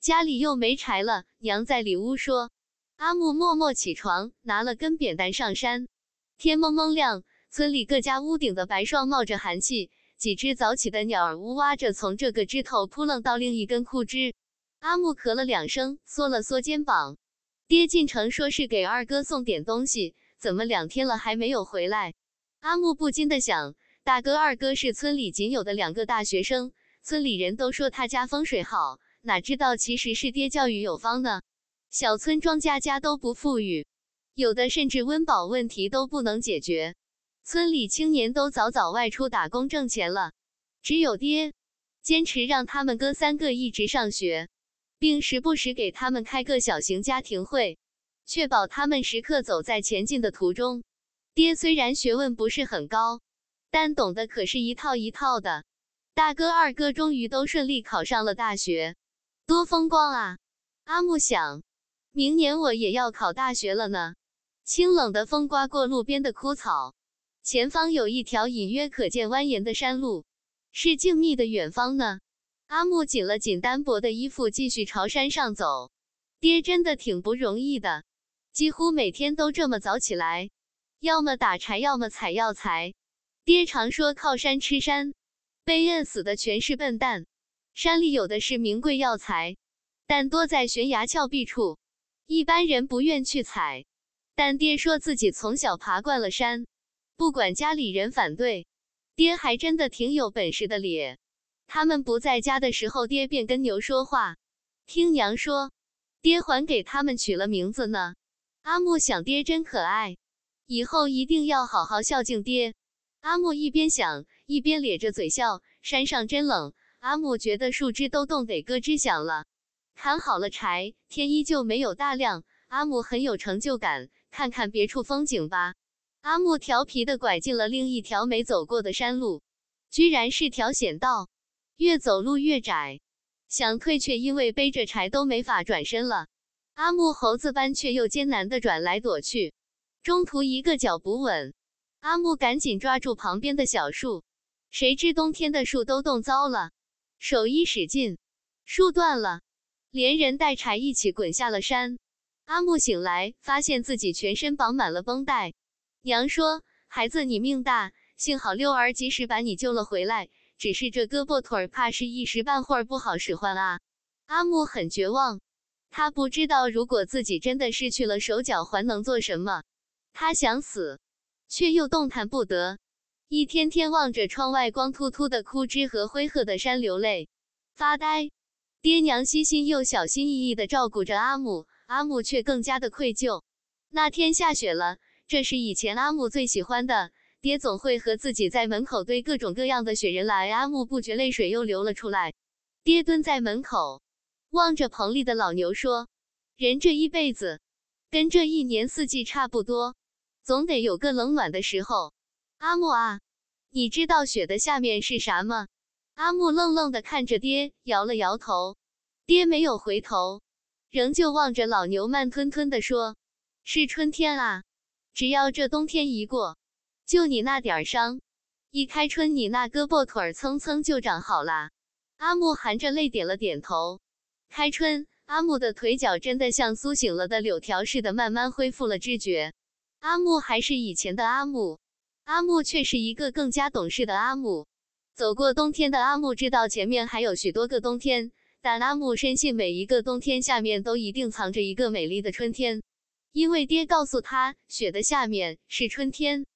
家里又没柴了。娘在里屋说。阿木默默起床，拿了根扁担上山。天蒙蒙亮，村里各家屋顶的白霜冒着寒气。几只早起的鸟儿呜哇着从这个枝头扑棱到另一根枯枝。阿木咳了两声，缩了缩肩膀。爹进城说是给二哥送点东西，怎么两天了还没有回来？阿木不禁的想，大哥二哥是村里仅有的两个大学生，村里人都说他家风水好，哪知道其实是爹教育有方呢？小村庄家家都不富裕，有的甚至温饱问题都不能解决。村里青年都早早外出打工挣钱了，只有爹坚持让他们哥三个一直上学，并时不时给他们开个小型家庭会，确保他们时刻走在前进的途中。爹虽然学问不是很高，但懂得可是一套一套的。大哥二哥终于都顺利考上了大学，多风光啊！阿木想，明年我也要考大学了呢。清冷的风刮过路边的枯草。前方有一条隐约可见蜿蜒的山路，是静谧的远方呢。阿木紧了紧单薄的衣服，继续朝山上走。爹真的挺不容易的，几乎每天都这么早起来，要么打柴，要么采药材。爹常说靠山吃山，被饿死的全是笨蛋。山里有的是名贵药材，但多在悬崖峭壁处，一般人不愿去采。但爹说自己从小爬惯了山。不管家里人反对，爹还真的挺有本事的咧。他们不在家的时候，爹便跟牛说话。听娘说，爹还给他们取了名字呢。阿木想，爹真可爱，以后一定要好好孝敬爹。阿木一边想，一边咧着嘴笑。山上真冷，阿木觉得树枝都冻得咯吱响了。砍好了柴，天依旧没有大亮。阿木很有成就感，看看别处风景吧。阿木调皮的拐进了另一条没走过的山路，居然是条险道，越走路越窄，想退却因为背着柴都没法转身了。阿木猴子般却又艰难的转来躲去，中途一个脚不稳，阿木赶紧抓住旁边的小树，谁知冬天的树都冻糟了，手一使劲，树断了，连人带柴一起滚下了山。阿木醒来，发现自己全身绑满了绷带。娘说：“孩子，你命大，幸好六儿及时把你救了回来。只是这胳膊腿儿，怕是一时半会儿不好使唤啊。”阿木很绝望，他不知道如果自己真的失去了手脚，还能做什么。他想死，却又动弹不得，一天天望着窗外光秃秃的枯枝和灰褐的山流泪发呆。爹娘悉心又小心翼翼地照顾着阿木，阿木却更加的愧疚。那天下雪了。这是以前阿木最喜欢的，爹总会和自己在门口堆各种各样的雪人来。阿木不觉泪水又流了出来。爹蹲在门口，望着棚里的老牛说：“人这一辈子，跟这一年四季差不多，总得有个冷暖的时候。”阿木啊，你知道雪的下面是啥吗？阿木愣愣的看着爹，摇了摇头。爹没有回头，仍旧望着老牛，慢吞吞的说：“是春天啊。”只要这冬天一过，就你那点伤，一开春你那胳膊腿儿蹭蹭就长好啦。阿木含着泪点了点头。开春，阿木的腿脚真的像苏醒了的柳条似的，慢慢恢复了知觉。阿木还是以前的阿木，阿木却是一个更加懂事的阿木。走过冬天的阿木知道前面还有许多个冬天，但阿木深信每一个冬天下面都一定藏着一个美丽的春天。因为爹告诉他，雪的下面是春天。